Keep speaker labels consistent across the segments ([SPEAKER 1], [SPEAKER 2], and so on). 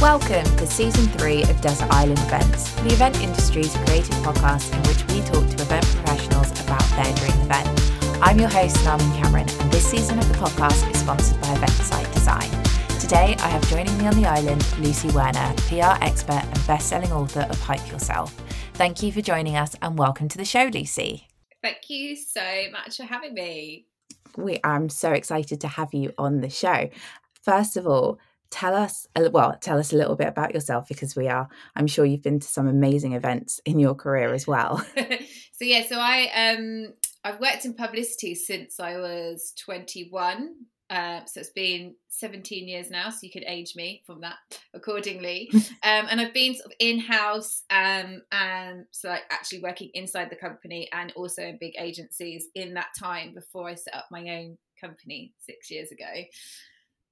[SPEAKER 1] Welcome to season three of Desert Island Events, the event industry's creative podcast in which we talk to event professionals about their dream event. I'm your host, Narmin Cameron, and this season of the podcast is sponsored by Event Site Design. Today, I have joining me on the island Lucy Werner, PR expert and best-selling author of Hype Yourself. Thank you for joining us, and welcome to the show, Lucy.
[SPEAKER 2] Thank you so much for having me.
[SPEAKER 1] We, I'm so excited to have you on the show. First of all, tell us well tell us a little bit about yourself because we are i'm sure you've been to some amazing events in your career as well.
[SPEAKER 2] So yeah so i um i've worked in publicity since i was 21 uh, so it's been 17 years now so you can age me from that accordingly. Um, and i've been sort of in-house um, and so like actually working inside the company and also in big agencies in that time before i set up my own company six years ago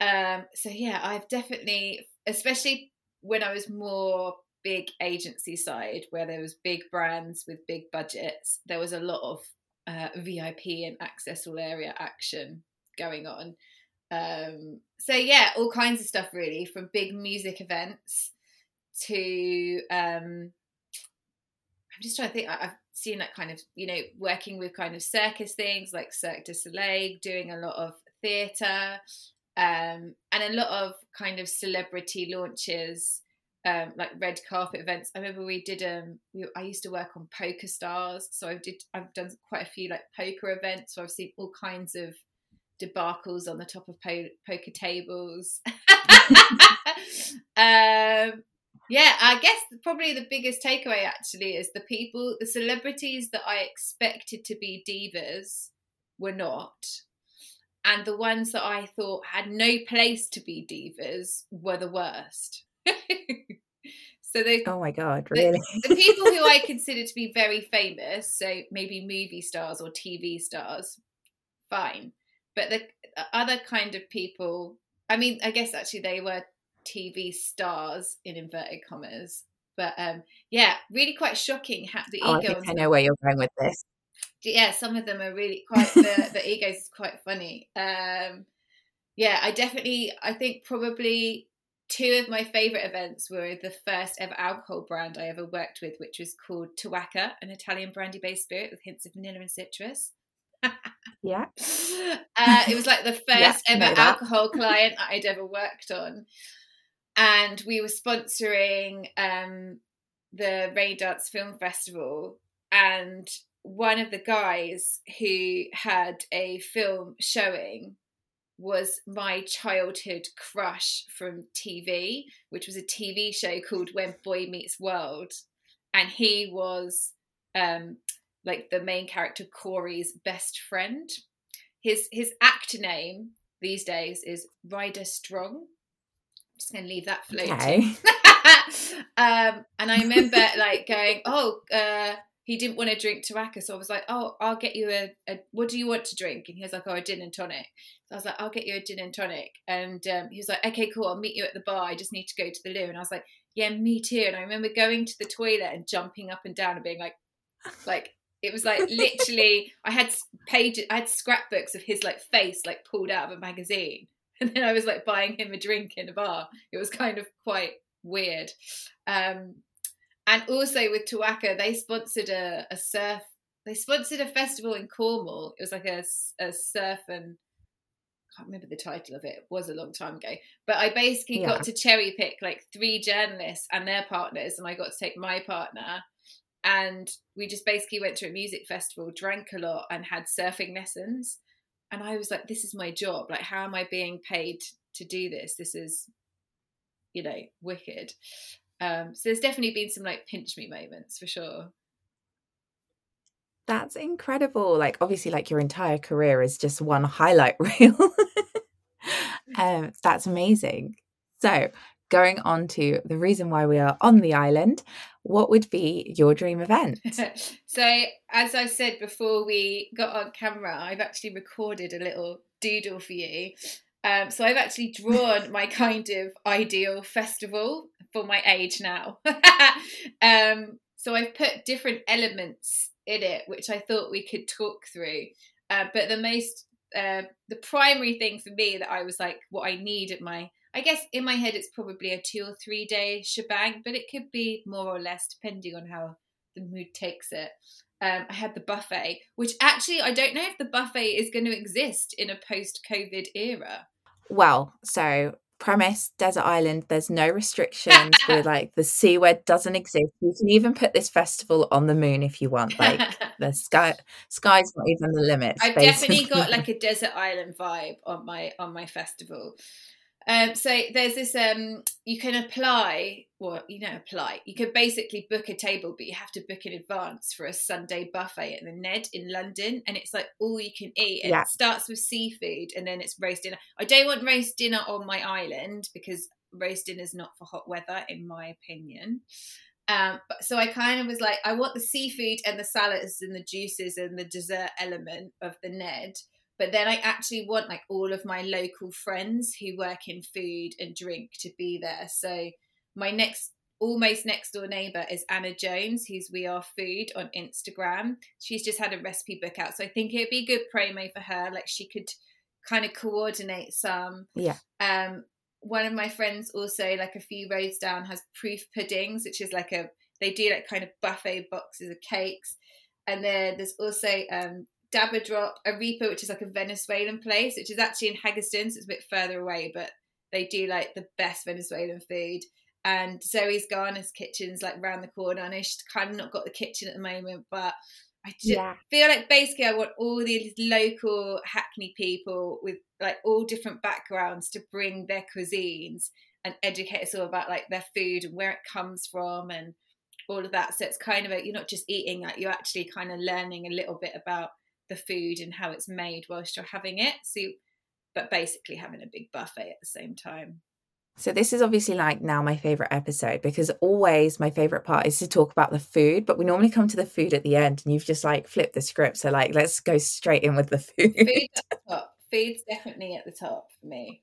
[SPEAKER 2] um, so yeah, I've definitely, especially when I was more big agency side, where there was big brands with big budgets, there was a lot of uh, VIP and access all area action going on. Um, so yeah, all kinds of stuff really, from big music events to um, I'm just trying to think. I've seen that kind of, you know, working with kind of circus things like Cirque du Soleil, doing a lot of theatre, um, and a lot of kind of celebrity launches, um, like red carpet events. I remember we did um, we, I used to work on PokerStars, so I did I've done quite a few like poker events. So I've seen all kinds of debacles on the top of po- poker tables. um, yeah, I guess probably the biggest takeaway actually is the people, the celebrities that I expected to be divas were not and the ones that I thought had no place to be divas were the worst.
[SPEAKER 1] so they oh my god, really?
[SPEAKER 2] The, the people who I consider to be very famous, so maybe movie stars or TV stars, fine. But the other kind of people, I mean, I guess actually they were TV stars in inverted commas. But um, yeah, really quite shocking how the
[SPEAKER 1] oh, ego. I, I know where you're going with this
[SPEAKER 2] yeah, some of them are really quite the, the egos is quite funny. Um, yeah, I definitely I think probably two of my favorite events were the first ever alcohol brand I ever worked with, which was called Tuaca, an Italian brandy based spirit with hints of vanilla and citrus.
[SPEAKER 1] yeah.
[SPEAKER 2] Uh, it was like the first ever alcohol client I'd ever worked on. And we were sponsoring um, the Raindance Film Festival. And one of the guys who had a film showing was my childhood crush from TV, which was a TV show called When Boy Meets World. And he was um, like the main character, Corey's best friend. His his actor name these days is Ryder Strong. I'm just going to leave that floating. Okay. um, and I remember like going, oh, uh, he didn't want to drink Tuaca, so I was like, "Oh, I'll get you a, a, What do you want to drink?" And he was like, "Oh, a gin and tonic." So I was like, "I'll get you a gin and tonic." And um, he was like, "Okay, cool. I'll meet you at the bar. I just need to go to the loo." And I was like, "Yeah, me too." And I remember going to the toilet and jumping up and down and being like, like it was like literally, I had pages, I had scrapbooks of his like face like pulled out of a magazine, and then I was like buying him a drink in a bar. It was kind of quite weird. Um, and also with Tuaca, they sponsored a, a surf. They sponsored a festival in Cornwall. It was like a, a surf and I can't remember the title of it. It was a long time ago. But I basically yeah. got to cherry pick like three journalists and their partners, and I got to take my partner. And we just basically went to a music festival, drank a lot, and had surfing lessons. And I was like, this is my job. Like, how am I being paid to do this? This is, you know, wicked. Um, so there's definitely been some like pinch me moments for sure.
[SPEAKER 1] That's incredible. Like obviously like your entire career is just one highlight reel. um, that's amazing. So going on to the reason why we are on the island, what would be your dream event?
[SPEAKER 2] so, as I said before we got on camera, I've actually recorded a little doodle for you. Um, so, I've actually drawn my kind of ideal festival for my age now. um, so I've put different elements in it, which I thought we could talk through. Uh, but the most, uh, the primary thing for me that I was like, what I need at my, I guess in my head it's probably a two or three day shebang, but it could be more or less depending on how the mood takes it. Um, I had the buffet, which actually I don't know if the buffet is going to exist in a post COVID era.
[SPEAKER 1] Well, so premise desert island there's no restrictions we're like the c word doesn't exist. You can even put this festival on the moon if you want like the sky sky's not even the limit
[SPEAKER 2] i've definitely got like a desert island vibe on my on my festival um, so there's this um, you can apply well you know apply you can basically book a table but you have to book in advance for a sunday buffet at the ned in london and it's like all you can eat and yeah. it starts with seafood and then it's roast dinner. I don't want roast dinner on my island because roast dinner is not for hot weather in my opinion. Um, but, so I kind of was like, I want the seafood and the salads and the juices and the dessert element of the Ned but then I actually want like all of my local friends who work in food and drink to be there. So my next almost next door neighbor is Anna Jones, who's We Are Food on Instagram. She's just had a recipe book out. So I think it'd be good promo for her. Like she could kind of coordinate some.
[SPEAKER 1] Yeah.
[SPEAKER 2] Um one of my friends also like a few roads down has proof puddings, which is like a they do like kind of buffet boxes of cakes. And then there's also um Dabadrop, Arepa, which is like a Venezuelan place, which is actually in Haggerston, so it's a bit further away, but they do like the best Venezuelan food. And Zoe's Ghana's kitchen's like round the corner. I know she's kind of not got the kitchen at the moment, but I just yeah. feel like basically I want all these local Hackney people with like all different backgrounds to bring their cuisines and educate us all about like their food and where it comes from and all of that. So it's kind of a, you're not just eating, like you're actually kind of learning a little bit about the food and how it's made whilst you're having it. So, but basically having a big buffet at the same time.
[SPEAKER 1] So this is obviously like now my favorite episode because always my favorite part is to talk about the food, but we normally come to the food at the end and you've just like flipped the script. So like let's go straight in with the food.
[SPEAKER 2] Food at the top. Food's definitely at the top for me.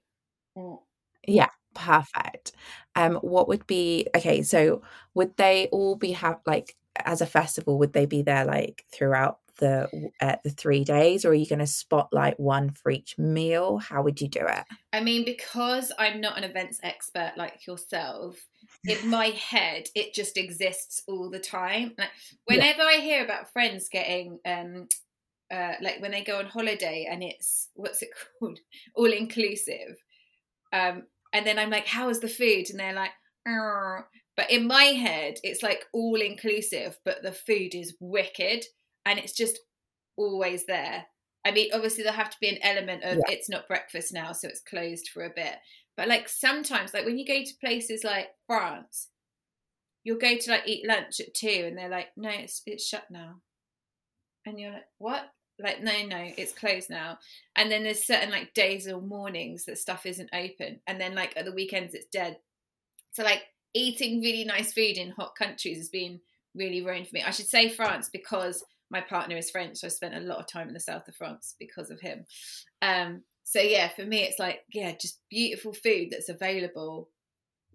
[SPEAKER 1] Mm. Yeah, perfect. Um what would be okay, so would they all be have like as a festival, would they be there like throughout the uh, the three days, or are you going to spotlight one for each meal? How would you do it?
[SPEAKER 2] I mean, because I'm not an events expert like yourself, in my head it just exists all the time. Like whenever yeah. I hear about friends getting um uh like when they go on holiday and it's what's it called all inclusive um and then I'm like how is the food and they're like Arr. but in my head it's like all inclusive but the food is wicked and it's just always there. I mean, obviously there'll have to be an element of yeah. it's not breakfast now, so it's closed for a bit. But like sometimes, like when you go to places like France, you'll go to like eat lunch at two, and they're like, "No, it's it's shut now," and you're like, "What?" Like, no, no, it's closed now. And then there's certain like days or mornings that stuff isn't open, and then like at the weekends it's dead. So like eating really nice food in hot countries has been really ruined for me. I should say France because my partner is French, so I spent a lot of time in the south of France because of him. Um, so yeah, for me, it's like yeah, just beautiful food that's available.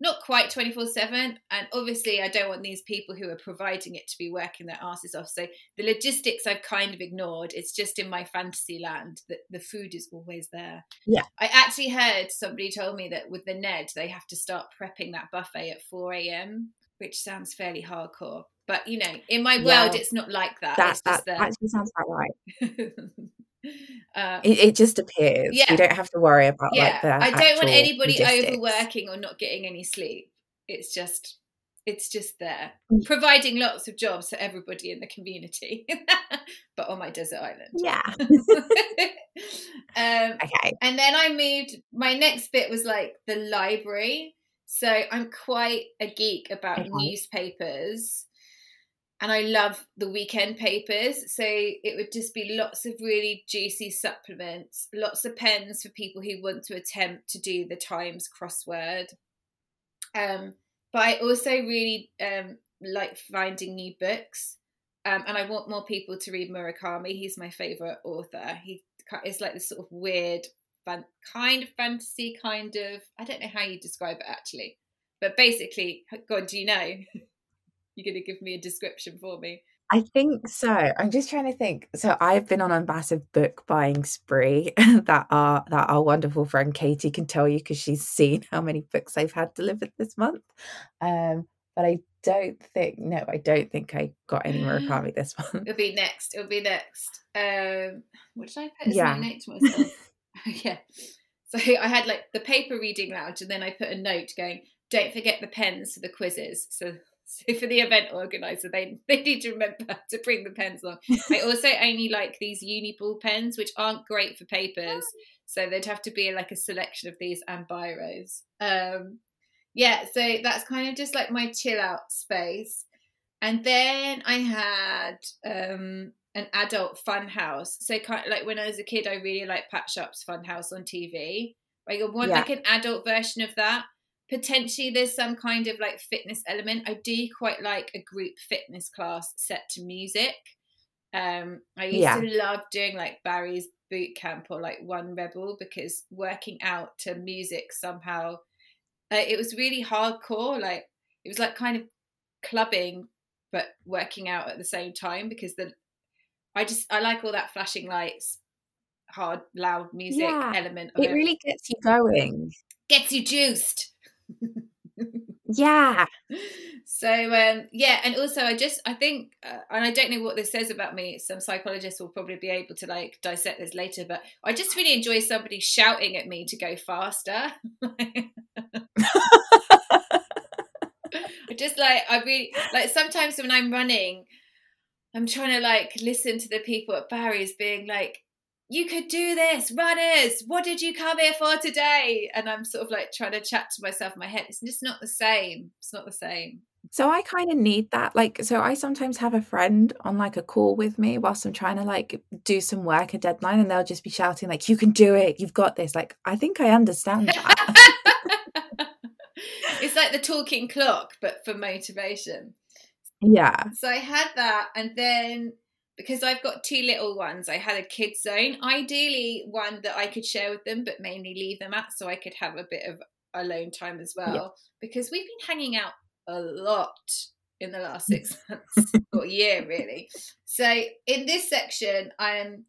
[SPEAKER 2] Not quite 24 7. And obviously, I don't want these people who are providing it to be working their asses off. So the logistics I've kind of ignored. It's just in my fantasy land that the food is always there.
[SPEAKER 1] Yeah.
[SPEAKER 2] I actually heard somebody told me that with the Ned, they have to start prepping that buffet at 4 a.m., which sounds fairly hardcore. But you know, in my world, yeah. it's not like that. That,
[SPEAKER 1] that actually sounds about right. uh, it, it, just appears. Yeah. You don't have to worry about yeah.
[SPEAKER 2] like I don't want anybody logistics. overworking or not getting any sleep. It's just it's just there mm. providing lots of jobs for everybody in the community but on my desert island
[SPEAKER 1] yeah
[SPEAKER 2] um, okay and then i moved my next bit was like the library so i'm quite a geek about okay. newspapers and I love the weekend papers. So it would just be lots of really juicy supplements, lots of pens for people who want to attempt to do the Times crossword. Um, but I also really um, like finding new books. Um, and I want more people to read Murakami. He's my favorite author. He is like this sort of weird, kind of fantasy, kind of. I don't know how you describe it actually, but basically, God, do you know? You're going to give me a description for me.
[SPEAKER 1] I think so. I'm just trying to think. So I've been on a massive book buying spree that our that our wonderful friend Katie can tell you because she's seen how many books I've had delivered this month. Um, but I don't think no, I don't think I got any Murakami this month.
[SPEAKER 2] It'll be next. It'll be next. Um, what did I put as yeah. my note to myself? yeah. So I had like the paper reading lounge, and then I put a note going, "Don't forget the pens for the quizzes." So so for the event organizer, they they need to remember to bring the pens along. I also only like these uni ball pens, which aren't great for papers. So there'd have to be like a selection of these and biros. Um, yeah, so that's kind of just like my chill out space. And then I had um, an adult fun house. So kind of like when I was a kid, I really liked Pat Sharp's Fun House on TV. Like I want yeah. like an adult version of that potentially there's some kind of like fitness element. I do quite like a group fitness class set to music. Um, I used yeah. to love doing like Barry's boot camp or like One Rebel because working out to music somehow, uh, it was really hardcore. Like it was like kind of clubbing, but working out at the same time because the I just I like all that flashing lights, hard, loud music yeah, element.
[SPEAKER 1] it, it really gets you going.
[SPEAKER 2] Gets you juiced
[SPEAKER 1] yeah.
[SPEAKER 2] So um yeah and also i just i think uh, and i don't know what this says about me some psychologists will probably be able to like dissect this later but i just really enjoy somebody shouting at me to go faster. I just like I really like sometimes when I'm running, I'm trying to like listen to the people at Barry's being like, you could do this, runners. What did you come here for today? And I'm sort of like trying to chat to myself in my head. It's just not the same. It's not the same.
[SPEAKER 1] So I kind of need that. Like, so I sometimes have a friend on like a call with me whilst I'm trying to like do some work, a deadline, and they'll just be shouting, like, you can do it. You've got this. Like, I think I understand that.
[SPEAKER 2] it's like the talking clock, but for motivation.
[SPEAKER 1] Yeah.
[SPEAKER 2] So I had that. And then because I've got two little ones, I had a kids zone. Ideally, one that I could share with them, but mainly leave them at so I could have a bit of alone time as well. Yeah. Because we've been hanging out a lot in the last six months or year, really. So in this section, I'm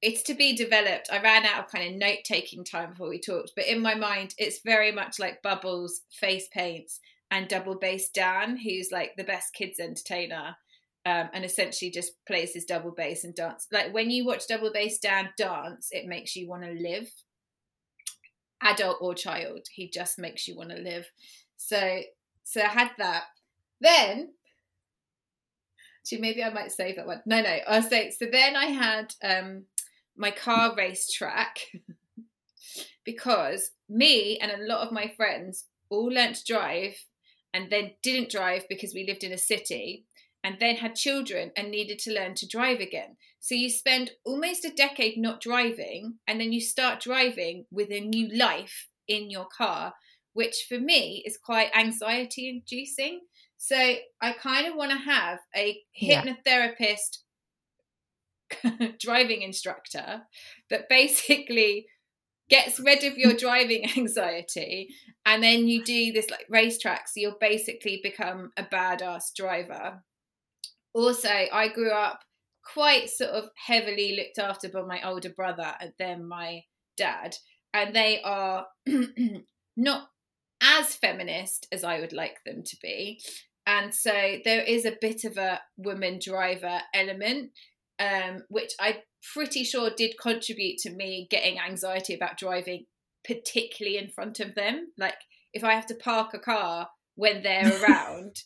[SPEAKER 2] it's to be developed. I ran out of kind of note taking time before we talked, but in my mind, it's very much like Bubbles, face paints, and double bass Dan, who's like the best kids entertainer um, and essentially just plays his double bass and dance. Like when you watch double bass Dan dance, it makes you want to live, adult or child. He just makes you want to live. So, so I had that. Then, actually, maybe I might save that one. No, no, I'll say. So then I had um, my car race track because me and a lot of my friends all learnt to drive and then didn't drive because we lived in a city and then had children and needed to learn to drive again. So you spend almost a decade not driving, and then you start driving with a new life in your car, which for me is quite anxiety inducing. So I kind of want to have a hypnotherapist yeah. driving instructor that basically gets rid of your driving anxiety and then you do this like racetrack so you'll basically become a badass driver also, I grew up quite sort of heavily looked after by my older brother and then my dad, and they are not as feminist as I would like them to be. And so there is a bit of a woman driver element, um, which I'm pretty sure did contribute to me getting anxiety about driving, particularly in front of them. Like if I have to park a car when they're around,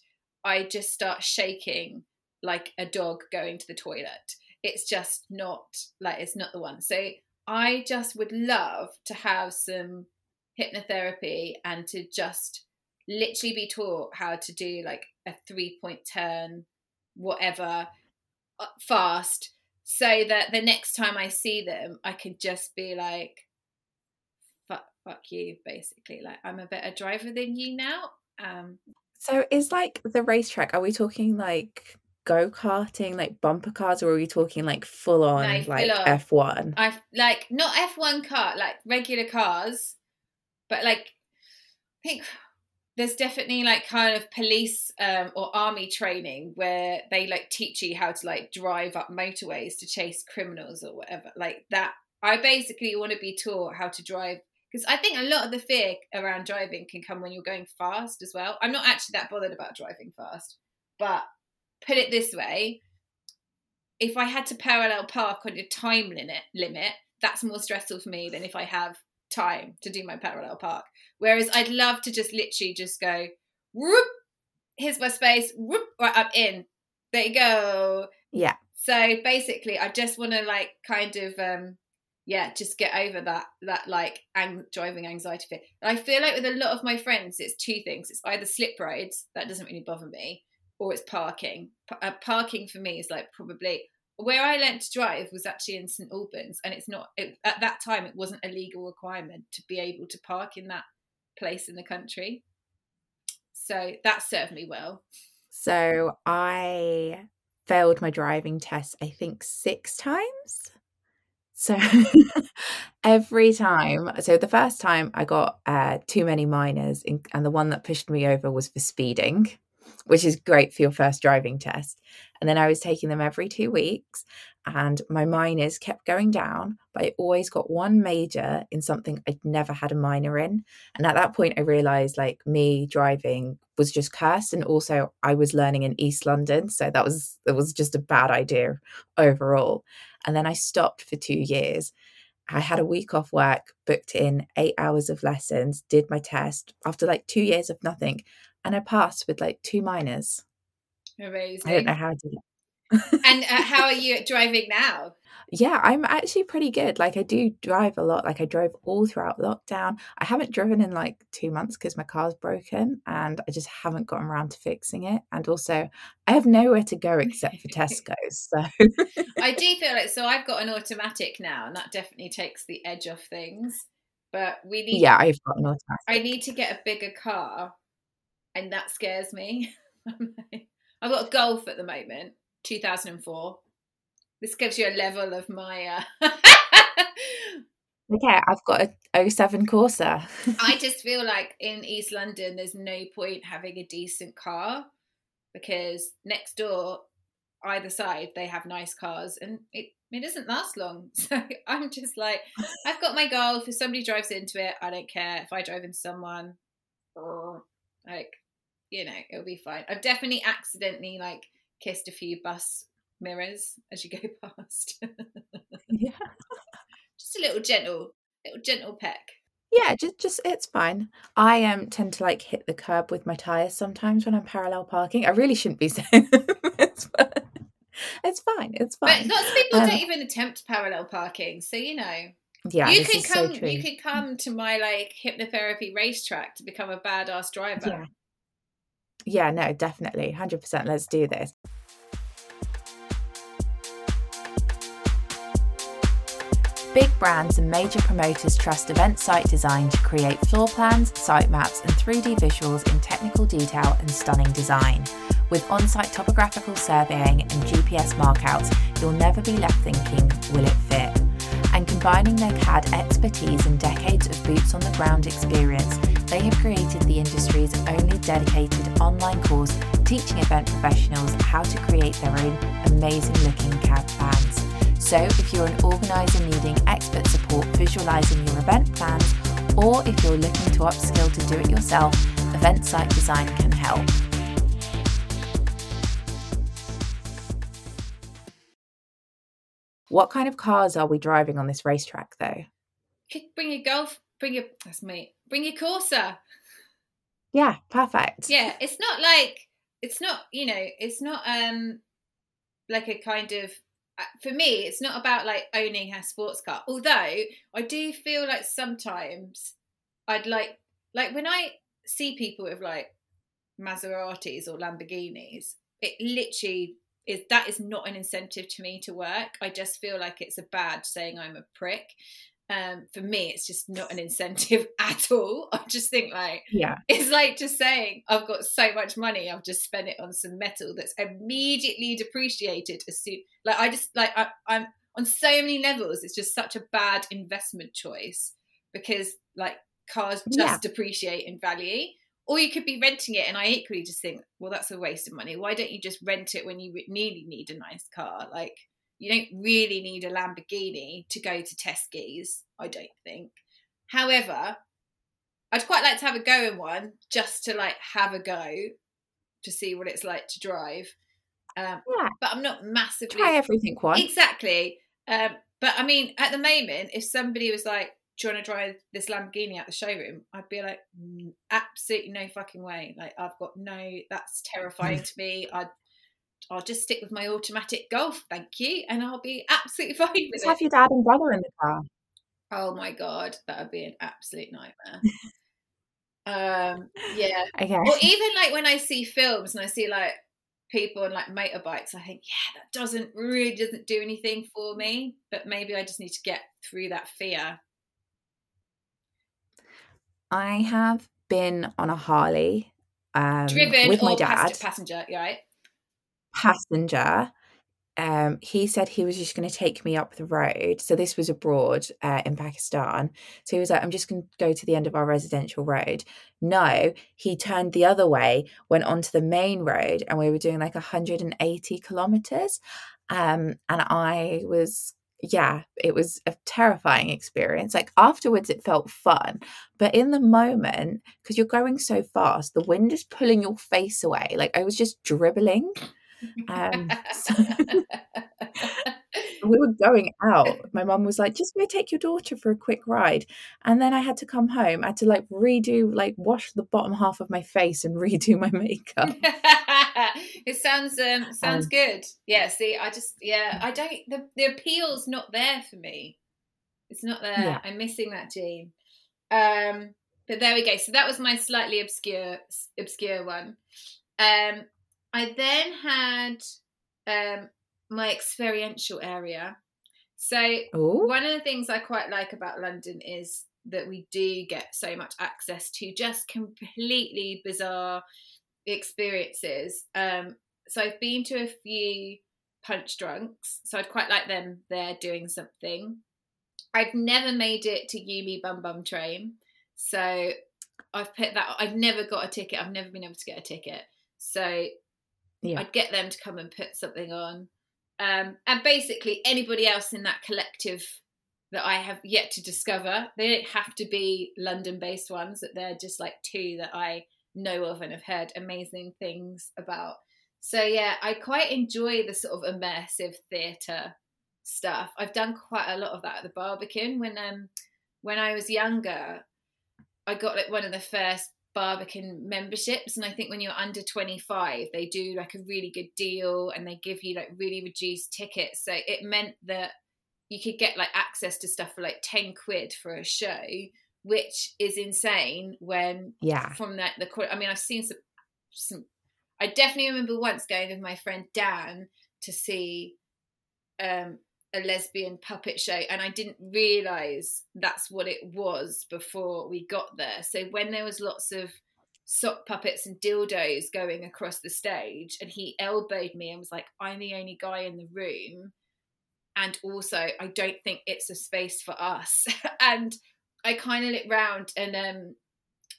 [SPEAKER 2] I just start shaking like a dog going to the toilet. It's just not like it's not the one. So I just would love to have some hypnotherapy and to just literally be taught how to do like a three point turn, whatever, uh, fast, so that the next time I see them, I can just be like, fuck, fuck you, basically. Like, I'm a better driver than you now. Um,
[SPEAKER 1] so is like the racetrack, are we talking like go karting, like bumper cars, or are we talking like full on no, like F one?
[SPEAKER 2] I like not F one car, like regular cars, but like I think there's definitely like kind of police um, or army training where they like teach you how to like drive up motorways to chase criminals or whatever like that. I basically want to be taught how to drive because i think a lot of the fear around driving can come when you're going fast as well. I'm not actually that bothered about driving fast but put it this way if i had to parallel park on a time limit limit that's more stressful for me than if i have time to do my parallel park Whereas I'd love to just literally just go, whoop, here's my space, whoop, right, I'm in. There you go.
[SPEAKER 1] Yeah.
[SPEAKER 2] So basically, I just want to like kind of, um, yeah, just get over that that like ang- driving anxiety fear. I feel like with a lot of my friends, it's two things. It's either slip roads that doesn't really bother me, or it's parking. P- uh, parking for me is like probably where I learned to drive was actually in St Albans, and it's not it, at that time it wasn't a legal requirement to be able to park in that place in the country. So that served me well.
[SPEAKER 1] So I failed my driving test, I think, six times. So every time, so the first time I got uh, too many minors, in, and the one that pushed me over was for speeding which is great for your first driving test. And then I was taking them every two weeks, and my minors kept going down, but I always got one major in something I'd never had a minor in. And at that point, I realized like me driving was just cursed, and also I was learning in East London, so that was it was just a bad idea overall. And then I stopped for two years. I had a week off work, booked in eight hours of lessons, did my test after like two years of nothing and I passed with like two minors.
[SPEAKER 2] Amazing.
[SPEAKER 1] I don't know how I did
[SPEAKER 2] it. and uh, how are you at driving now?
[SPEAKER 1] Yeah, I'm actually pretty good. Like I do drive a lot. Like I drove all throughout lockdown. I haven't driven in like two months because my car's broken and I just haven't gotten around to fixing it. And also I have nowhere to go except for Tesco's. So
[SPEAKER 2] I do feel like so I've got an automatic now and that definitely takes the edge off things. But we need
[SPEAKER 1] Yeah, I've got an automatic.
[SPEAKER 2] I need to get a bigger car and that scares me. I've got a Golf at the moment, 2004. This gives you a level of my. Uh...
[SPEAKER 1] okay, I've got a 07 Corsa.
[SPEAKER 2] I just feel like in East London, there's no point having a decent car because next door, either side, they have nice cars and it, it doesn't last long. So I'm just like, I've got my Golf. If somebody drives into it, I don't care. If I drive into someone, like you know, it'll be fine. I've definitely accidentally like kissed a few bus mirrors as you go past.
[SPEAKER 1] yeah.
[SPEAKER 2] Just a little gentle, little gentle peck.
[SPEAKER 1] Yeah, just just it's fine. I um tend to like hit the curb with my tires sometimes when I'm parallel parking. I really shouldn't be saying it's, it's fine. It's fine.
[SPEAKER 2] But lots of people um, don't even attempt parallel parking, so you know.
[SPEAKER 1] Yeah,
[SPEAKER 2] you can
[SPEAKER 1] come.
[SPEAKER 2] So you can come to my like hypnotherapy racetrack to become a badass driver.
[SPEAKER 1] Yeah. Yeah, no, definitely. 100%. Let's do this. Big brands and major promoters trust event site design to create floor plans, site maps, and 3D visuals in technical detail and stunning design. With on site topographical surveying and GPS markouts, you'll never be left thinking, will it fit? And combining their CAD expertise and decades of boots on the ground experience, they have created the industry's only dedicated online course teaching event professionals how to create their own amazing looking CAD plans. So, if you're an organiser needing expert support visualising your event plans, or if you're looking to upskill to do it yourself, Event Site Design can help. What kind of cars are we driving on this racetrack, though?
[SPEAKER 2] Bring your golf bring your that's me bring your Corsa.
[SPEAKER 1] Yeah, perfect.
[SPEAKER 2] Yeah, it's not like it's not you know it's not um like a kind of uh, for me it's not about like owning a sports car. Although I do feel like sometimes I'd like like when I see people with like Maseratis or Lamborghinis, it literally is that is not an incentive to me to work. I just feel like it's a badge saying I'm a prick um, for me, it's just not an incentive at all. I just think like,
[SPEAKER 1] yeah,
[SPEAKER 2] it's like just saying I've got so much money, I've just spent it on some metal that's immediately depreciated as soon. Like I just like I, I'm on so many levels. It's just such a bad investment choice because like cars just yeah. depreciate in value. or you could be renting it and i equally just think well that's a waste of money why don't you just rent it when you really need a nice car like you don't really need a lamborghini to go to tesco's i don't think however i'd quite like to have a go in one just to like have a go to see what it's like to drive um, yeah. but i'm not massively
[SPEAKER 1] try everything once
[SPEAKER 2] exactly um, but i mean at the moment if somebody was like do you want to drive this Lamborghini at the showroom? I'd be like, absolutely no fucking way. Like, I've got no, that's terrifying to me. I'd, I'll just stick with my automatic Golf, thank you, and I'll be absolutely fine with
[SPEAKER 1] just it. Have your dad and brother in the car.
[SPEAKER 2] Oh my god, that would be an absolute nightmare. um, yeah.
[SPEAKER 1] Okay.
[SPEAKER 2] Or even like when I see films and I see like people on like motorbikes, I think, yeah, that doesn't really doesn't do anything for me. But maybe I just need to get through that fear
[SPEAKER 1] I have been on a Harley um,
[SPEAKER 2] driven
[SPEAKER 1] with my dad.
[SPEAKER 2] Passenger, right?
[SPEAKER 1] Passenger. Um, he said he was just going to take me up the road. So this was abroad uh, in Pakistan. So he was like, "I'm just going to go to the end of our residential road." No, he turned the other way, went onto the main road, and we were doing like 180 kilometers. Um, and I was yeah, it was a terrifying experience. Like afterwards, it felt fun, but in the moment, because you're going so fast, the wind is pulling your face away. Like I was just dribbling. Um, so we were going out. My mum was like, just go take your daughter for a quick ride. And then I had to come home. I had to like redo, like wash the bottom half of my face and redo my makeup.
[SPEAKER 2] it sounds um sounds um, good. Yeah, see, I just yeah, I don't the, the appeal's not there for me. It's not there. Yeah. I'm missing that gene. Um but there we go. So that was my slightly obscure obscure one. Um I then had um my experiential area. So Ooh. one of the things I quite like about London is that we do get so much access to just completely bizarre experiences. Um, so I've been to a few punch drunks, so I'd quite like them there doing something. I've never made it to You Me Bum Bum Train, so I've put that. I've never got a ticket. I've never been able to get a ticket, so yeah. I'd get them to come and put something on. Um, and basically, anybody else in that collective that I have yet to discover, they don't have to be London based ones, that they're just like two that I know of and have heard amazing things about. So, yeah, I quite enjoy the sort of immersive theatre stuff. I've done quite a lot of that at the Barbican when um when I was younger. I got like one of the first Barbican memberships. And I think when you're under 25, they do like a really good deal and they give you like really reduced tickets. So it meant that you could get like access to stuff for like 10 quid for a show, which is insane when,
[SPEAKER 1] yeah,
[SPEAKER 2] from that, the, I mean, I've seen some, some, I definitely remember once going with my friend Dan to see um a lesbian puppet show and I didn't realize that's what it was before we got there. So when there was lots of sock puppets and dildos going across the stage and he elbowed me and was like I'm the only guy in the room and also I don't think it's a space for us. and I kind of looked round and um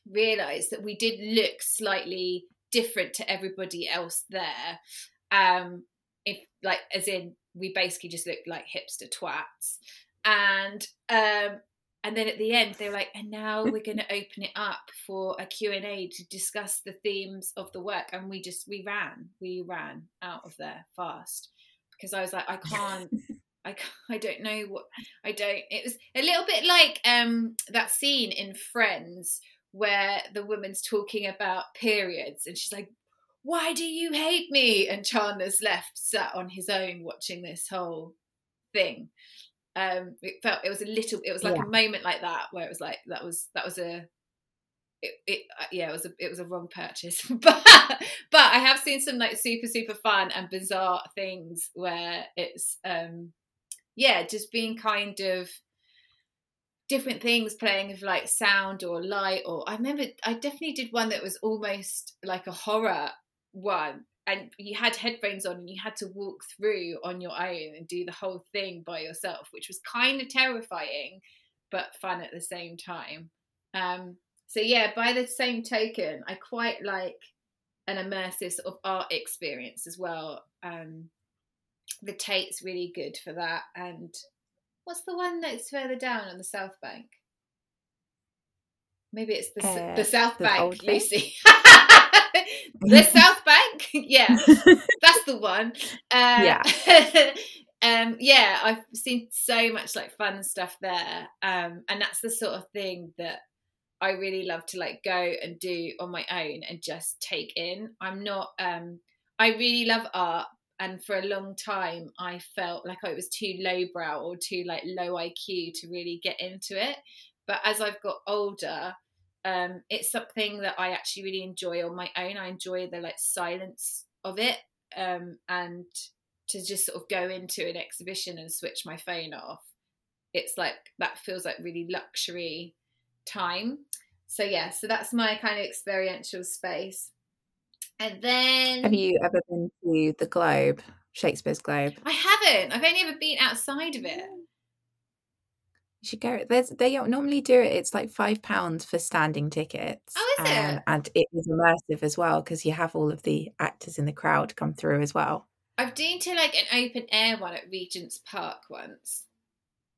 [SPEAKER 2] realized that we did look slightly different to everybody else there. Um if like as in we basically just looked like hipster twats. And um, and then at the end they were like, and now we're going to open it up for a Q&A to discuss the themes of the work. And we just, we ran, we ran out of there fast because I was like, I can't, I, I don't know what, I don't, it was a little bit like um that scene in Friends where the woman's talking about periods and she's like, why do you hate me? And Chandler's left sat on his own watching this whole thing. Um, it felt it was a little, it was like yeah. a moment like that where it was like that was that was a it, it uh, yeah it was a it was a wrong purchase but but I have seen some like super super fun and bizarre things where it's um yeah just being kind of different things playing with like sound or light or I remember I definitely did one that was almost like a horror one and you had headphones on and you had to walk through on your own and do the whole thing by yourself which was kind of terrifying but fun at the same time um, so yeah, by the same token, I quite like an immersive sort of art experience as well. Um, the Tate's really good for that. And what's the one that's further down on the South Bank? Maybe it's the uh, the South Bank, Lucy. the South Bank, yeah, that's the one. Uh, yeah. um, yeah, I've seen so much like fun stuff there, um, and that's the sort of thing that I really love to like go and do on my own and just take in. I'm not. Um, I really love art, and for a long time, I felt like I was too lowbrow or too like low IQ to really get into it. But as I've got older, um, it's something that I actually really enjoy on my own. I enjoy the like silence of it, um, and to just sort of go into an exhibition and switch my phone off. It's like that feels like really luxury time. So yeah, so that's my kind of experiential space. And then
[SPEAKER 1] Have you ever been to the Globe, Shakespeare's Globe?
[SPEAKER 2] I haven't. I've only ever been outside of it.
[SPEAKER 1] Should go. There's, they normally do it. It's like five pounds for standing tickets.
[SPEAKER 2] Oh, is um, it?
[SPEAKER 1] And it is immersive as well because you have all of the actors in the crowd come through as well.
[SPEAKER 2] I've been to like an open air one at Regent's Park once.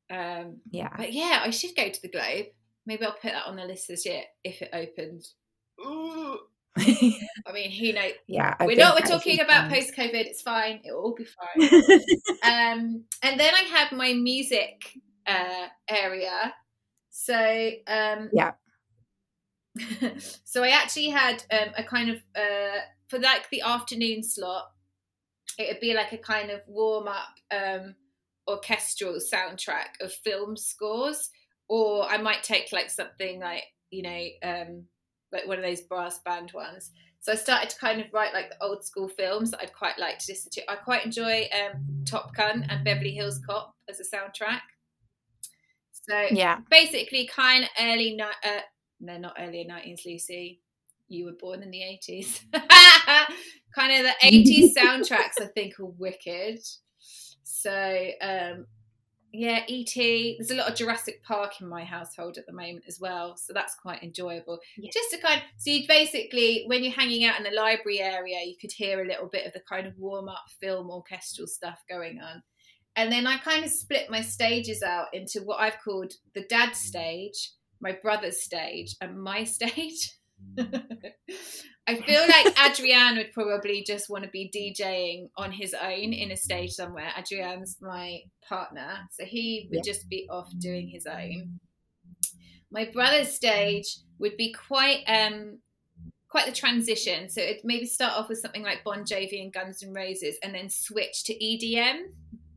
[SPEAKER 2] Um,
[SPEAKER 1] yeah,
[SPEAKER 2] but yeah, I should go to the Globe. Maybe I'll put that on the list this year if it opens. I mean, who knows?
[SPEAKER 1] Yeah,
[SPEAKER 2] I've we're not. We're talking about post COVID. It's fine. It will all be fine. um, and then I had my music uh, area. So um,
[SPEAKER 1] yeah.
[SPEAKER 2] so I actually had um, a kind of uh, for like the afternoon slot. It would be like a kind of warm up um, orchestral soundtrack of film scores, or I might take like something like you know um, like one of those brass band ones. So I started to kind of write like the old school films that I'd quite like to listen to. I quite enjoy um, Top Gun and Beverly Hills Cop as a soundtrack. So
[SPEAKER 1] yeah,
[SPEAKER 2] basically, kind of early, ni- uh, no, not early nineties. Lucy, you were born in the eighties. kind of the eighties soundtracks, I think, are wicked. So um, yeah, ET. There's a lot of Jurassic Park in my household at the moment as well, so that's quite enjoyable. Yeah. Just to kind of so you basically when you're hanging out in the library area, you could hear a little bit of the kind of warm up film orchestral stuff going on. And then I kind of split my stages out into what I've called the dad stage, my brother's stage, and my stage. I feel like Adrian would probably just want to be DJing on his own in a stage somewhere. Adrian's my partner, so he would just be off doing his own. My brother's stage would be quite um quite the transition. So it maybe start off with something like Bon Jovi and Guns N' Roses, and then switch to EDM.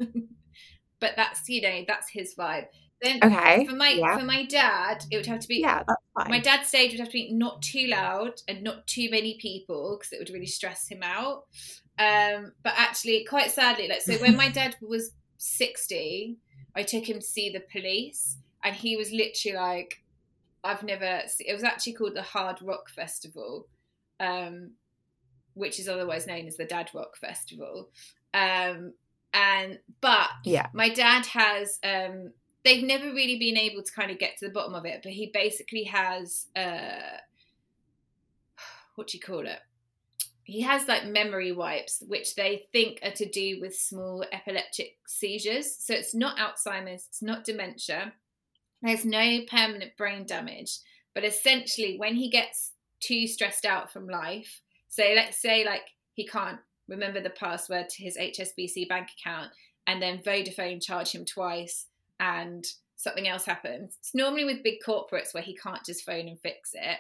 [SPEAKER 2] but that's you know that's his vibe. Then
[SPEAKER 1] okay.
[SPEAKER 2] for my
[SPEAKER 1] yeah.
[SPEAKER 2] for my dad, it would have to be
[SPEAKER 1] yeah, that's fine.
[SPEAKER 2] My dad's stage would have to be not too loud and not too many people because it would really stress him out. Um, but actually, quite sadly, like so, when my dad was sixty, I took him to see the police, and he was literally like, "I've never." It was actually called the Hard Rock Festival, um, which is otherwise known as the Dad Rock Festival. Um, and but
[SPEAKER 1] yeah,
[SPEAKER 2] my dad has um, they've never really been able to kind of get to the bottom of it, but he basically has uh what do you call it? He has like memory wipes, which they think are to do with small epileptic seizures. So it's not Alzheimer's, it's not dementia. There's no permanent brain damage, but essentially, when he gets too stressed out from life, so let's say like he can't remember the password to his HSBC bank account, and then Vodafone charge him twice, and something else happens. It's normally with big corporates where he can't just phone and fix it.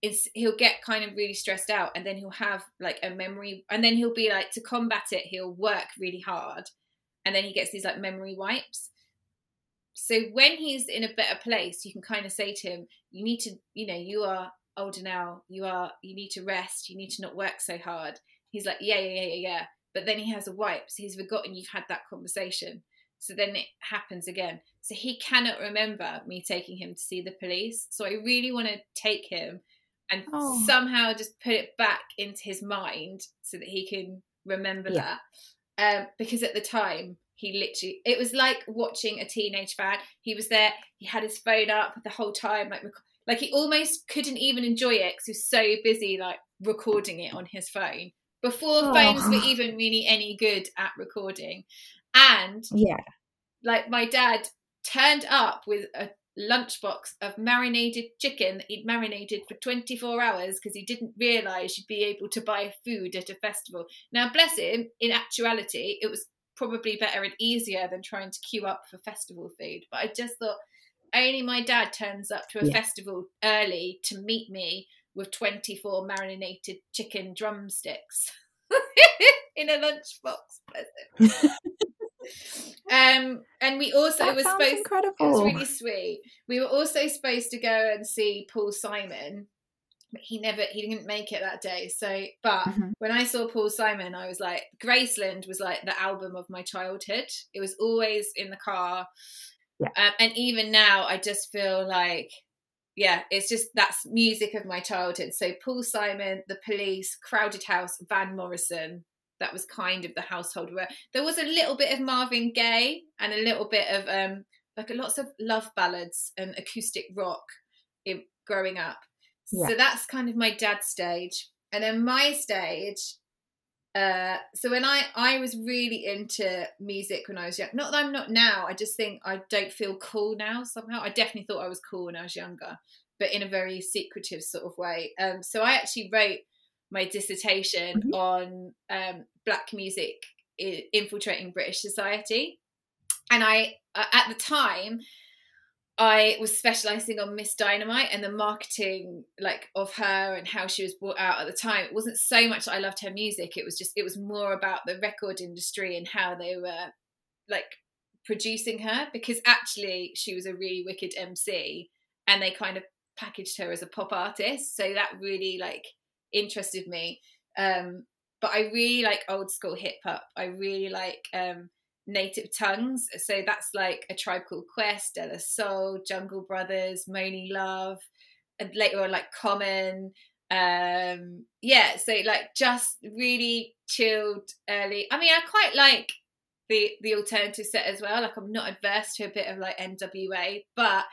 [SPEAKER 2] It's, he'll get kind of really stressed out and then he'll have like a memory and then he'll be like to combat it he'll work really hard and then he gets these like memory wipes so when he's in a better place you can kind of say to him you need to you know you are older now you are you need to rest you need to not work so hard he's like yeah yeah yeah yeah yeah but then he has a wipe so he's forgotten you've had that conversation so then it happens again. So he cannot remember me taking him to see the police. So I really want to take him and oh. somehow just put it back into his mind so that he can remember yeah. that. Um, because at the time, he literally, it was like watching a teenage fan. He was there, he had his phone up the whole time, like Like he almost couldn't even enjoy it because he was so busy like recording it on his phone before oh. phones were even really any good at recording. And
[SPEAKER 1] yeah,
[SPEAKER 2] like my dad turned up with a lunchbox of marinated chicken that he'd marinated for 24 hours because he didn't realize you'd be able to buy food at a festival. Now, bless him, in actuality, it was probably better and easier than trying to queue up for festival food. But I just thought only my dad turns up to a yeah. festival early to meet me with 24 marinated chicken drumsticks in a lunchbox. um, and we also
[SPEAKER 1] that
[SPEAKER 2] was supposed.
[SPEAKER 1] Incredible.
[SPEAKER 2] It was really sweet. We were also supposed to go and see Paul Simon, but he never he didn't make it that day. So, but mm-hmm. when I saw Paul Simon, I was like, Graceland was like the album of my childhood. It was always in the car,
[SPEAKER 1] yeah.
[SPEAKER 2] Um, and even now, I just feel like yeah, it's just that's music of my childhood. So Paul Simon, The Police, Crowded House, Van Morrison. That was kind of the household where there was a little bit of Marvin Gaye and a little bit of um like lots of love ballads and acoustic rock in, growing up. Yeah. So that's kind of my dad's stage. And then my stage uh, so when I I was really into music when I was young. Not that I'm not now. I just think I don't feel cool now somehow. I definitely thought I was cool when I was younger, but in a very secretive sort of way. Um, so I actually wrote my dissertation mm-hmm. on um, black music infiltrating British society, and I uh, at the time I was specializing on Ms. Dynamite and the marketing like of her and how she was brought out at the time. It wasn't so much I loved her music. It was just it was more about the record industry and how they were like producing her because actually she was a really wicked MC and they kind of packaged her as a pop artist. So that really like interested me. Um but I really like old school hip hop. I really like um native tongues. So that's like a tribe called Quest, De La Soul, Jungle Brothers, Monie Love, and later on like Common. Um, yeah, so like just really chilled early. I mean, I quite like the the alternative set as well. Like I'm not adverse to a bit of like NWA, but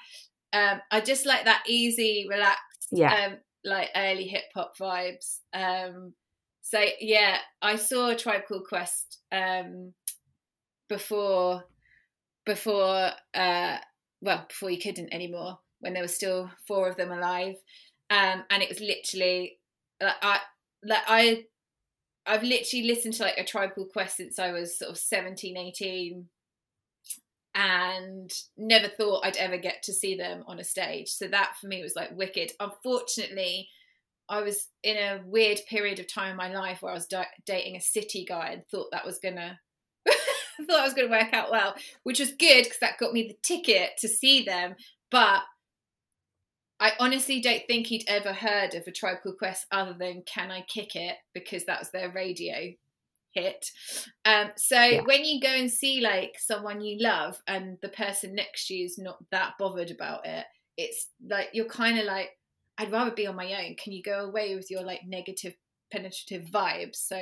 [SPEAKER 2] um, I just like that easy, relaxed,
[SPEAKER 1] yeah,
[SPEAKER 2] um, like early hip hop vibes. Um, so yeah, I saw a Tribe Called Quest um, before before uh well before you couldn't anymore when there were still four of them alive. Um and it was literally like i like i i've literally listened to like a Tribe Called Quest since i was sort of 17 18 and never thought i'd ever get to see them on a stage. So that for me was like wicked. Unfortunately i was in a weird period of time in my life where i was di- dating a city guy and thought that was gonna I thought I was going to work out well, which was good because that got me the ticket to see them. But I honestly don't think he'd ever heard of a Tribe Called Quest other than "Can I Kick It?" because that was their radio hit. Um, so yeah. when you go and see like someone you love and the person next to you is not that bothered about it, it's like you're kind of like, I'd rather be on my own. Can you go away with your like negative penetrative vibes? So,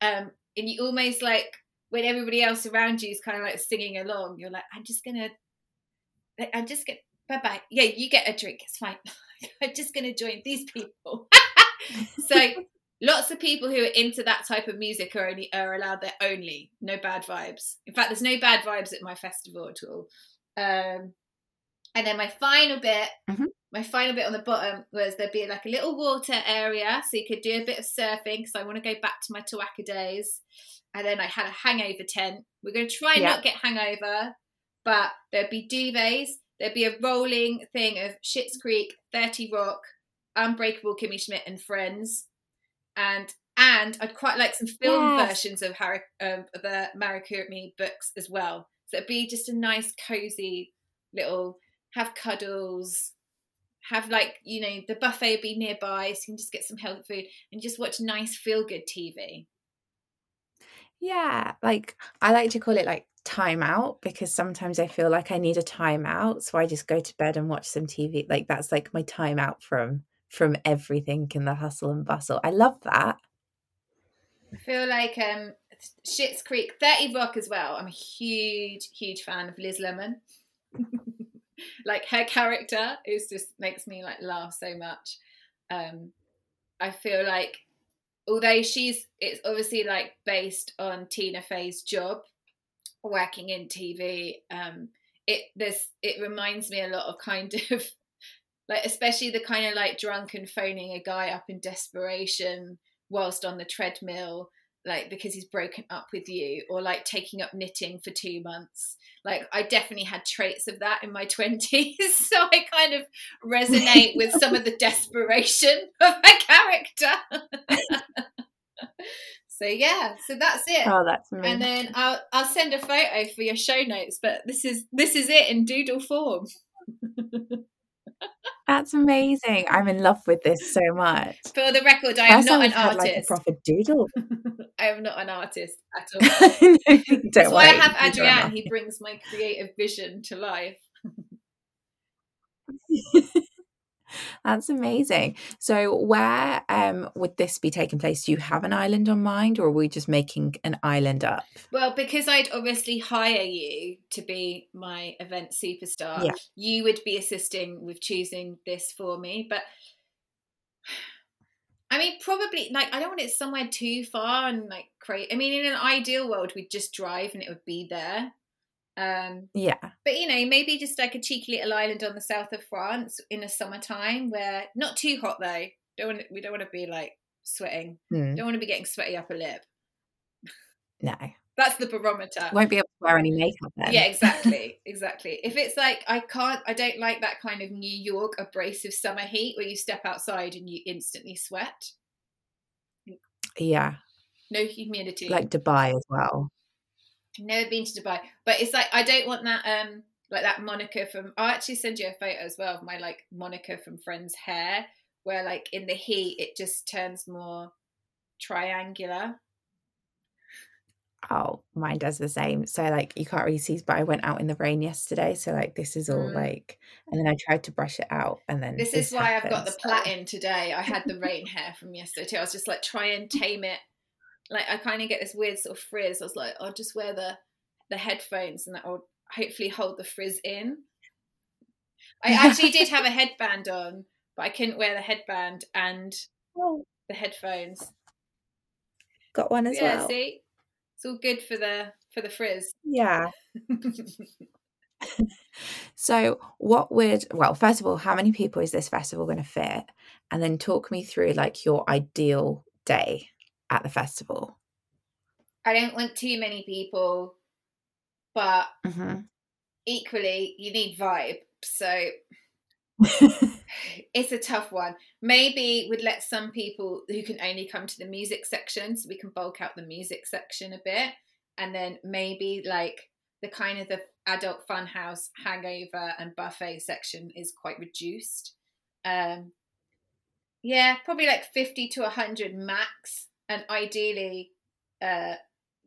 [SPEAKER 2] um, and you almost like when everybody else around you is kind of like singing along, you're like, I'm just gonna, I'm just gonna, bye bye. Yeah, you get a drink. It's fine. I'm just gonna join these people. so lots of people who are into that type of music are only are allowed there only no bad vibes. In fact, there's no bad vibes at my festival at all. Um, and then my final bit, mm-hmm. My final bit on the bottom was there'd be like a little water area, so you could do a bit of surfing because I want to go back to my Tawaka days and then I had a hangover tent. We're going to try and yeah. not get hangover, but there'd be duvets. There'd be a rolling thing of Schitt's Creek, 30 Rock, Unbreakable Kimmy Schmidt and Friends, and and I'd quite like some film yes. versions of Harry, um, the Murakami books as well. So it'd be just a nice, cozy little have cuddles, have like you know the buffet be nearby, so you can just get some healthy food and just watch nice feel good TV.
[SPEAKER 1] Yeah, like I like to call it like timeout because sometimes I feel like I need a timeout. So I just go to bed and watch some TV. Like that's like my timeout from from everything in the hustle and bustle. I love that.
[SPEAKER 2] I feel like um Schitt's Creek, 30 Rock as well. I'm a huge, huge fan of Liz Lemon. like her character is just makes me like laugh so much. Um, I feel like although she's it's obviously like based on Tina Fey's job working in TV. Um, it this it reminds me a lot of kind of like especially the kind of like drunk and phoning a guy up in desperation whilst on the treadmill like because he's broken up with you or like taking up knitting for two months. Like i definitely had traits of that in my 20s so i kind of resonate with some of the desperation of my character. So yeah so that's it.
[SPEAKER 1] Oh that's amazing.
[SPEAKER 2] and then i'll i'll send a photo for your show notes but this is this is it in doodle form
[SPEAKER 1] that's amazing. I'm in love with this so much.
[SPEAKER 2] For the record, I am not an artist. Like a
[SPEAKER 1] proper doodle.
[SPEAKER 2] I am not an artist at all. Don't That's why I have Adrian. He brings my creative vision to life.
[SPEAKER 1] That's amazing. So, where um, would this be taking place? Do you have an island on mind, or are we just making an island up?
[SPEAKER 2] Well, because I'd obviously hire you to be my event superstar, yeah. you would be assisting with choosing this for me. But I mean, probably like I don't want it somewhere too far and like crazy. I mean, in an ideal world, we'd just drive and it would be there. Um,
[SPEAKER 1] yeah.
[SPEAKER 2] But you know, maybe just like a cheeky little island on the south of France in the summertime where not too hot though. Don't want we don't want to be like sweating. Mm. Don't want to be getting sweaty upper lip.
[SPEAKER 1] No.
[SPEAKER 2] That's the barometer.
[SPEAKER 1] Won't be able to wear any makeup then.
[SPEAKER 2] Yeah, exactly. exactly. If it's like I can't I don't like that kind of New York abrasive summer heat where you step outside and you instantly sweat.
[SPEAKER 1] Yeah.
[SPEAKER 2] No humidity.
[SPEAKER 1] Like Dubai as well.
[SPEAKER 2] Never been to Dubai, but it's like I don't want that um like that Monica from. I'll actually send you a photo as well of my like Monica from Friends hair, where like in the heat it just turns more triangular.
[SPEAKER 1] Oh, mine does the same. So like you can't really see, but I went out in the rain yesterday, so like this is all mm. like, and then I tried to brush it out, and then
[SPEAKER 2] this, this is why happened, I've got the plait in today. I had the rain hair from yesterday too. I was just like try and tame it like I kind of get this weird sort of frizz. I was like, I'll just wear the the headphones and that will hopefully hold the frizz in. I actually did have a headband on, but I couldn't wear the headband and oh. the headphones.
[SPEAKER 1] Got one as well? yeah, well.
[SPEAKER 2] See, it's all good for the for the frizz.
[SPEAKER 1] Yeah. so, what would well, first of all, how many people is this festival going to fit? And then talk me through like your ideal day at the festival?
[SPEAKER 2] I don't want too many people, but mm-hmm. equally, you need vibe. So it's a tough one. Maybe we'd let some people who can only come to the music section, so we can bulk out the music section a bit, and then maybe like the kind of the adult fun house hangover and buffet section is quite reduced. Um, yeah, probably like 50 to 100 max and ideally uh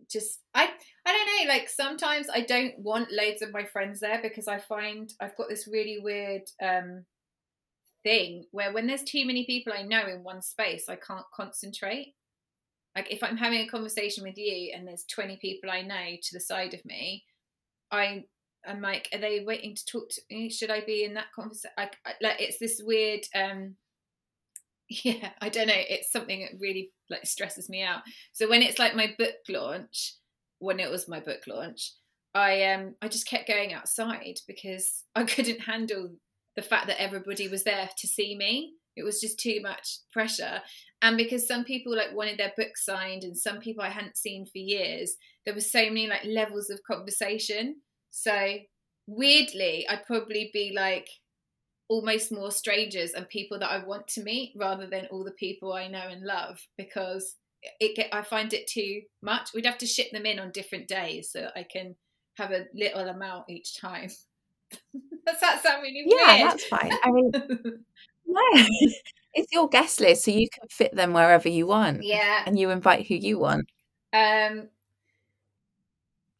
[SPEAKER 2] just i i don't know like sometimes i don't want loads of my friends there because i find i've got this really weird um thing where when there's too many people i know in one space i can't concentrate. Like if i'm having a conversation with you and there's 20 people i know to the side of me i i'm like are they waiting to talk to me? Should i be in that conversation like it's this weird um yeah i don't know it's something that really like stresses me out. So when it's like my book launch when it was my book launch i um i just kept going outside because i couldn't handle the fact that everybody was there to see me. It was just too much pressure. And because some people like wanted their book signed and some people i hadn't seen for years there was so many like levels of conversation. So weirdly i'd probably be like almost more strangers and people that I want to meet rather than all the people I know and love because it get, I find it too much. We'd have to ship them in on different days so I can have a little amount each time. Does that sound really
[SPEAKER 1] yeah,
[SPEAKER 2] weird?
[SPEAKER 1] Yeah, that's fine. I mean, no, it's your guest list, so you can fit them wherever you want.
[SPEAKER 2] Yeah,
[SPEAKER 1] and you invite who you want.
[SPEAKER 2] Um,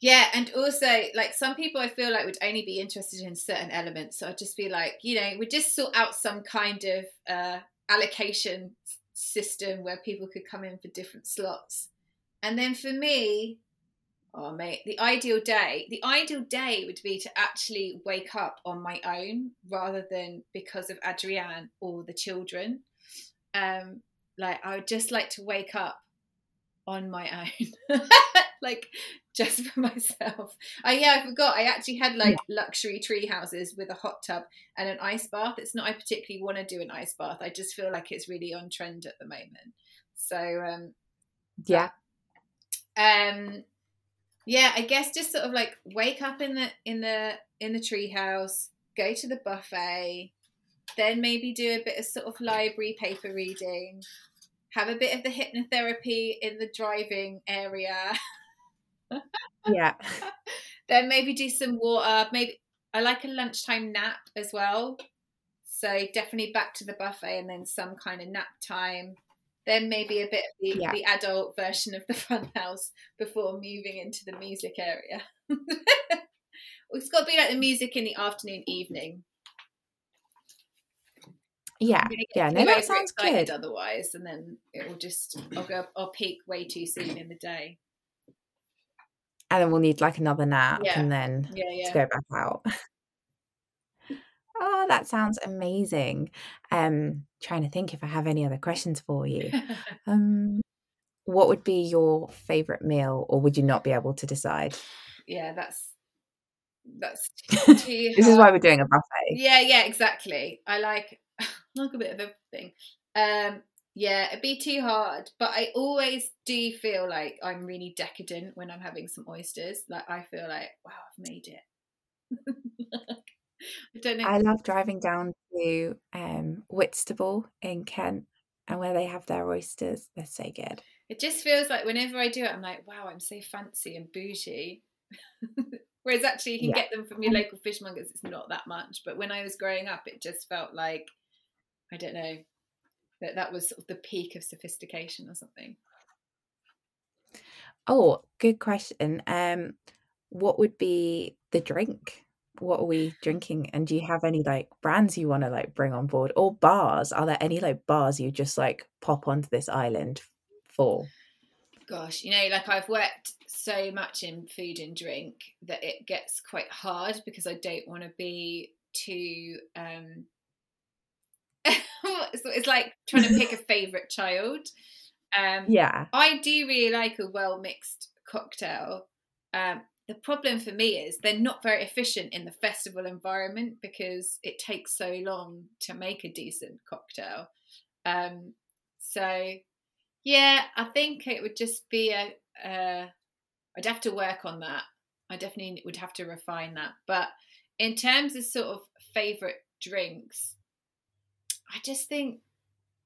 [SPEAKER 2] yeah, and also like some people I feel like would only be interested in certain elements. So I'd just be like, you know, we just sort out some kind of uh, allocation system where people could come in for different slots. And then for me, Oh mate, the ideal day. The ideal day would be to actually wake up on my own rather than because of Adrian or the children. Um, like I would just like to wake up on my own, like just for myself. Oh yeah, I forgot. I actually had like yeah. luxury tree houses with a hot tub and an ice bath. It's not I particularly want to do an ice bath. I just feel like it's really on trend at the moment. So um,
[SPEAKER 1] yeah.
[SPEAKER 2] Um yeah, I guess just sort of like wake up in the in the in the treehouse, go to the buffet, then maybe do a bit of sort of library paper reading, have a bit of the hypnotherapy in the driving area.
[SPEAKER 1] yeah.
[SPEAKER 2] then maybe do some water. Maybe I like a lunchtime nap as well. So definitely back to the buffet and then some kind of nap time then maybe a bit of the, yeah. the adult version of the fun house before moving into the music area. it's got to be like the music in the afternoon, evening.
[SPEAKER 1] Yeah, yeah, no, that sounds good.
[SPEAKER 2] Otherwise, and then it will just I'll go I'll peak way too soon in the day,
[SPEAKER 1] and then we'll need like another nap,
[SPEAKER 2] yeah.
[SPEAKER 1] and then
[SPEAKER 2] yeah, yeah.
[SPEAKER 1] to go back out. Oh, that sounds amazing. Um, trying to think if I have any other questions for you. Um, what would be your favorite meal, or would you not be able to decide?
[SPEAKER 2] Yeah, that's that's
[SPEAKER 1] too this is why we're doing a buffet.
[SPEAKER 2] Yeah, yeah, exactly. I like like a bit of everything. Um, yeah, it'd be too hard, but I always do feel like I'm really decadent when I'm having some oysters. Like I feel like, wow, I've made it.
[SPEAKER 1] I don't know. I love driving down to um, Whitstable in Kent and where they have their oysters. They're so good.
[SPEAKER 2] It just feels like whenever I do it, I'm like, wow, I'm so fancy and bougie. Whereas actually, you can yeah. get them from your local fishmongers. It's not that much. But when I was growing up, it just felt like, I don't know, that that was sort of the peak of sophistication or something.
[SPEAKER 1] Oh, good question. Um, what would be the drink? what are we drinking and do you have any like brands you want to like bring on board or bars are there any like bars you just like pop onto this island for
[SPEAKER 2] gosh you know like i've worked so much in food and drink that it gets quite hard because i don't want to be too um so it's like trying to pick a favorite child um
[SPEAKER 1] yeah
[SPEAKER 2] i do really like a well mixed cocktail um, the problem for me is they're not very efficient in the festival environment because it takes so long to make a decent cocktail. Um, so, yeah, I think it would just be a. a I'd have to work on that. I definitely would have to refine that. But in terms of sort of favorite drinks, I just think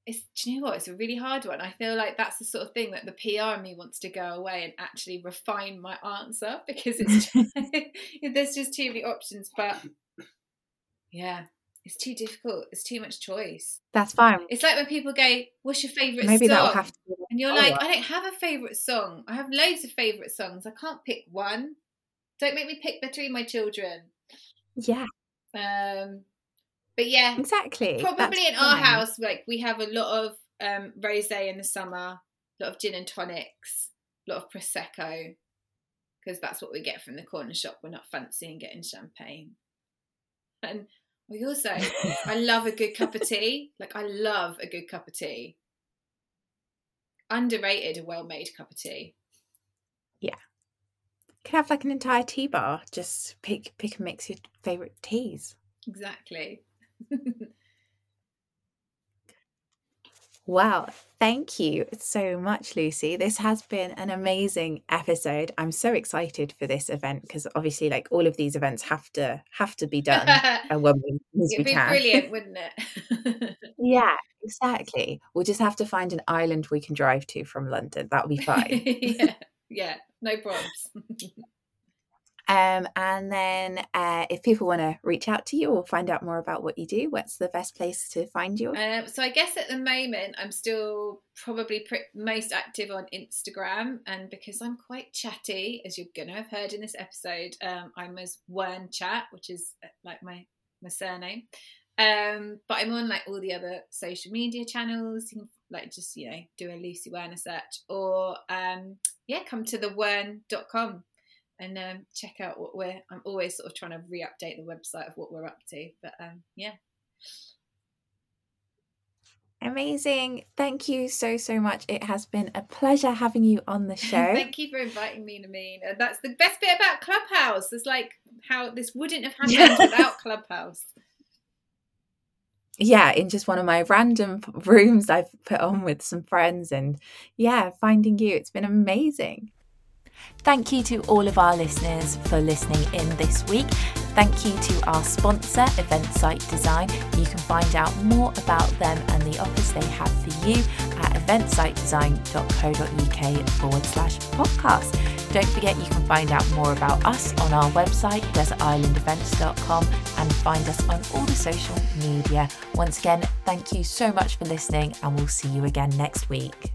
[SPEAKER 2] it's do you know what? It's a really hard one. I feel like that's the sort of thing that the pr in me wants to go away and actually refine my answer because it's just, there's just too many options but yeah it's too difficult. It's too much choice.
[SPEAKER 1] That's fine.
[SPEAKER 2] It's like when people go what's your favorite maybe song? that'll have to Be- and you're like i don't have a favorite song. I have loads of favorite songs. I can't pick one. Don't make me pick between my children.
[SPEAKER 1] Yeah.
[SPEAKER 2] Um but yeah,
[SPEAKER 1] exactly.
[SPEAKER 2] Probably in our house, like we have a lot of um, rosé in the summer, a lot of gin and tonics, a lot of prosecco, because that's what we get from the corner shop. We're not fancying getting champagne. And we also, I love a good cup of tea. Like I love a good cup of tea. Underrated, a well-made cup of tea.
[SPEAKER 1] Yeah, you can have like an entire tea bar. Just pick, pick and mix your favorite teas.
[SPEAKER 2] Exactly.
[SPEAKER 1] Wow, thank you so much, Lucy. This has been an amazing episode. I'm so excited for this event because obviously, like all of these events have to have to be done uh, when we,
[SPEAKER 2] It'd be
[SPEAKER 1] can.
[SPEAKER 2] brilliant, wouldn't it?
[SPEAKER 1] yeah, exactly. We'll just have to find an island we can drive to from London. That'll be fine.
[SPEAKER 2] yeah, yeah, no problems.
[SPEAKER 1] Um, and then uh, if people want to reach out to you or find out more about what you do, what's the best place to find you?
[SPEAKER 2] Um, so I guess at the moment I'm still probably most active on Instagram, and because I'm quite chatty, as you're gonna have heard in this episode, um, I'm as Wern Chat, which is uh, like my my surname. Um, but I'm on like all the other social media channels. You can like just you know do a Lucy Werner search, or um, yeah, come to the Wern.com and um, check out what we're. I'm always sort of trying to re-update the website of what we're up to, but um, yeah.
[SPEAKER 1] Amazing. Thank you so, so much. It has been a pleasure having you on the show.
[SPEAKER 2] Thank you for inviting me, Nermeen. And that's the best bit about Clubhouse. It's like how this wouldn't have happened without Clubhouse.
[SPEAKER 1] Yeah, in just one of my random rooms I've put on with some friends. And yeah, finding you, it's been amazing. Thank you to all of our listeners for listening in this week. Thank you to our sponsor, Event Site Design. You can find out more about them and the offers they have for you at eventsitedesign.co.uk forward slash podcast. Don't forget you can find out more about us on our website, desertislandevents.com, and find us on all the social media. Once again, thank you so much for listening, and we'll see you again next week.